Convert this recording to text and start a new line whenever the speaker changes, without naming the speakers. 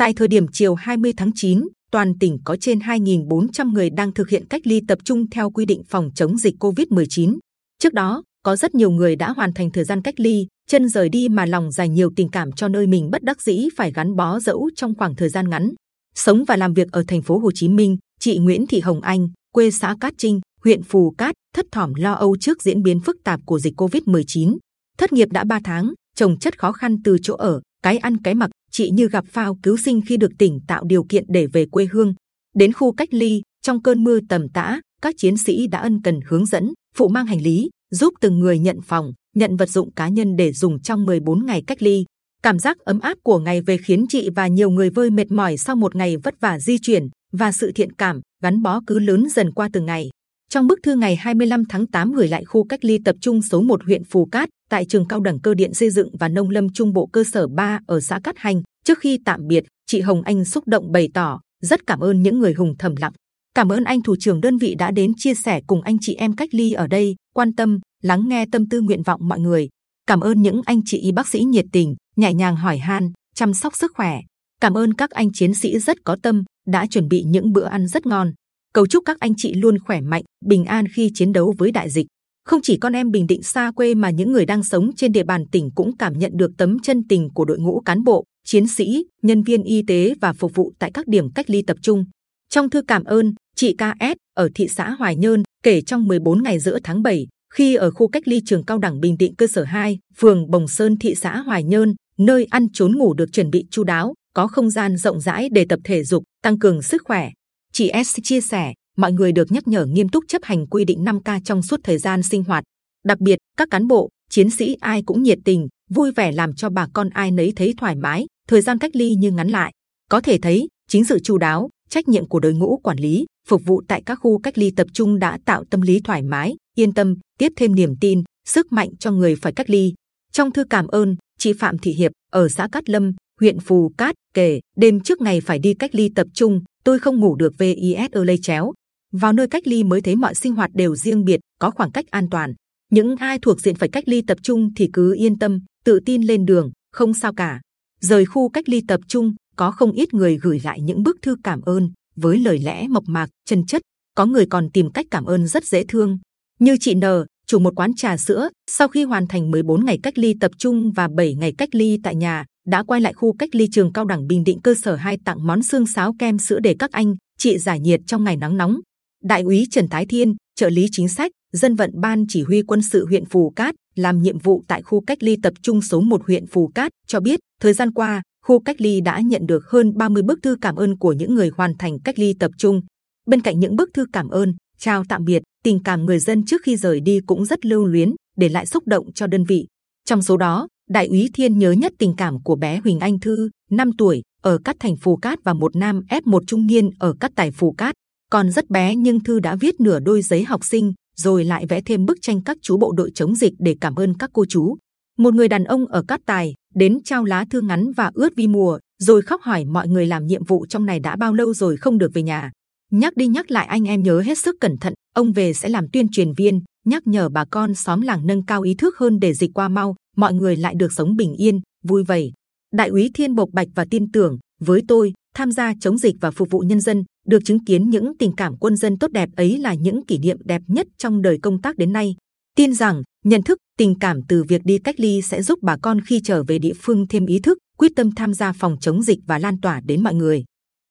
Tại thời điểm chiều 20 tháng 9, toàn tỉnh có trên 2.400 người đang thực hiện cách ly tập trung theo quy định phòng chống dịch COVID-19. Trước đó, có rất nhiều người đã hoàn thành thời gian cách ly, chân rời đi mà lòng dành nhiều tình cảm cho nơi mình bất đắc dĩ phải gắn bó dẫu trong khoảng thời gian ngắn. Sống và làm việc ở thành phố Hồ Chí Minh, chị Nguyễn Thị Hồng Anh, quê xã Cát Trinh, huyện Phù Cát, thất thỏm lo âu trước diễn biến phức tạp của dịch Covid-19. Thất nghiệp đã 3 tháng, chồng chất khó khăn từ chỗ ở, cái ăn cái mặc, chị như gặp phao cứu sinh khi được tỉnh tạo điều kiện để về quê hương. Đến khu cách ly, trong cơn mưa tầm tã, các chiến sĩ đã ân cần hướng dẫn, phụ mang hành lý, giúp từng người nhận phòng, nhận vật dụng cá nhân để dùng trong 14 ngày cách ly. Cảm giác ấm áp của ngày về khiến chị và nhiều người vơi mệt mỏi sau một ngày vất vả di chuyển và sự thiện cảm gắn bó cứ lớn dần qua từng ngày. Trong bức thư ngày 25 tháng 8 gửi lại khu cách ly tập trung số 1 huyện Phù Cát tại trường cao đẳng cơ điện xây dựng và nông lâm trung bộ cơ sở 3 ở xã Cát Hành, trước khi tạm biệt, chị Hồng Anh xúc động bày tỏ rất cảm ơn những người hùng thầm lặng. Cảm ơn anh thủ trưởng đơn vị đã đến chia sẻ cùng anh chị em cách ly ở đây, quan tâm, lắng nghe tâm tư nguyện vọng mọi người. Cảm ơn những anh chị y bác sĩ nhiệt tình, nhẹ nhàng hỏi han, chăm sóc sức khỏe. Cảm ơn các anh chiến sĩ rất có tâm, đã chuẩn bị những bữa ăn rất ngon. Cầu chúc các anh chị luôn khỏe mạnh, bình an khi chiến đấu với đại dịch. Không chỉ con em Bình Định xa quê mà những người đang sống trên địa bàn tỉnh cũng cảm nhận được tấm chân tình của đội ngũ cán bộ, chiến sĩ, nhân viên y tế và phục vụ tại các điểm cách ly tập trung. Trong thư cảm ơn, chị KS ở thị xã Hoài Nhơn kể trong 14 ngày giữa tháng 7, khi ở khu cách ly trường cao đẳng Bình Định cơ sở 2, phường Bồng Sơn, thị xã Hoài Nhơn, nơi ăn trốn ngủ được chuẩn bị chu đáo, có không gian rộng rãi để tập thể dục, tăng cường sức khỏe. Chị S chia sẻ, mọi người được nhắc nhở nghiêm túc chấp hành quy định 5K trong suốt thời gian sinh hoạt. Đặc biệt, các cán bộ, chiến sĩ ai cũng nhiệt tình, vui vẻ làm cho bà con ai nấy thấy thoải mái. Thời gian cách ly như ngắn lại, có thể thấy chính sự chu đáo, trách nhiệm của đội ngũ quản lý, phục vụ tại các khu cách ly tập trung đã tạo tâm lý thoải mái, yên tâm, tiếp thêm niềm tin, sức mạnh cho người phải cách ly. Trong thư cảm ơn, chị Phạm Thị Hiệp ở xã Cát Lâm, huyện Phù Cát kể đêm trước ngày phải đi cách ly tập trung, tôi không ngủ được VIS lây chéo. Vào nơi cách ly mới thấy mọi sinh hoạt đều riêng biệt, có khoảng cách an toàn. Những ai thuộc diện phải cách ly tập trung thì cứ yên tâm, tự tin lên đường, không sao cả. Rời khu cách ly tập trung, có không ít người gửi lại những bức thư cảm ơn với lời lẽ mộc mạc, chân chất. Có người còn tìm cách cảm ơn rất dễ thương, như chị N, chủ một quán trà sữa, sau khi hoàn thành 14 ngày cách ly tập trung và 7 ngày cách ly tại nhà, đã quay lại khu cách ly trường cao đẳng Bình Định cơ sở 2 tặng món xương sáo kem sữa để các anh chị giải nhiệt trong ngày nắng nóng. Đại úy Trần Thái Thiên, trợ lý chính sách, dân vận ban chỉ huy quân sự huyện Phù Cát làm nhiệm vụ tại khu cách ly tập trung số 1 huyện Phù Cát cho biết, thời gian qua khu cách ly đã nhận được hơn 30 bức thư cảm ơn của những người hoàn thành cách ly tập trung. Bên cạnh những bức thư cảm ơn, chào tạm biệt, tình cảm người dân trước khi rời đi cũng rất lưu luyến, để lại xúc động cho đơn vị. Trong số đó, đại úy Thiên nhớ nhất tình cảm của bé Huỳnh Anh Thư, 5 tuổi, ở cát thành Phù Cát và một nam F1 trung niên ở cát tài Phù Cát. Còn rất bé nhưng Thư đã viết nửa đôi giấy học sinh, rồi lại vẽ thêm bức tranh các chú bộ đội chống dịch để cảm ơn các cô chú. Một người đàn ông ở cát tài đến trao lá thư ngắn và ướt vi mùa, rồi khóc hỏi mọi người làm nhiệm vụ trong này đã bao lâu rồi không được về nhà. Nhắc đi nhắc lại anh em nhớ hết sức cẩn thận, ông về sẽ làm tuyên truyền viên, nhắc nhở bà con xóm làng nâng cao ý thức hơn để dịch qua mau, mọi người lại được sống bình yên, vui vầy. Đại úy Thiên Bộc Bạch và tin tưởng với tôi tham gia chống dịch và phục vụ nhân dân, được chứng kiến những tình cảm quân dân tốt đẹp ấy là những kỷ niệm đẹp nhất trong đời công tác đến nay. Tin rằng nhận thức, tình cảm từ việc đi cách ly sẽ giúp bà con khi trở về địa phương thêm ý thức, quyết tâm tham gia phòng chống dịch và lan tỏa đến mọi người.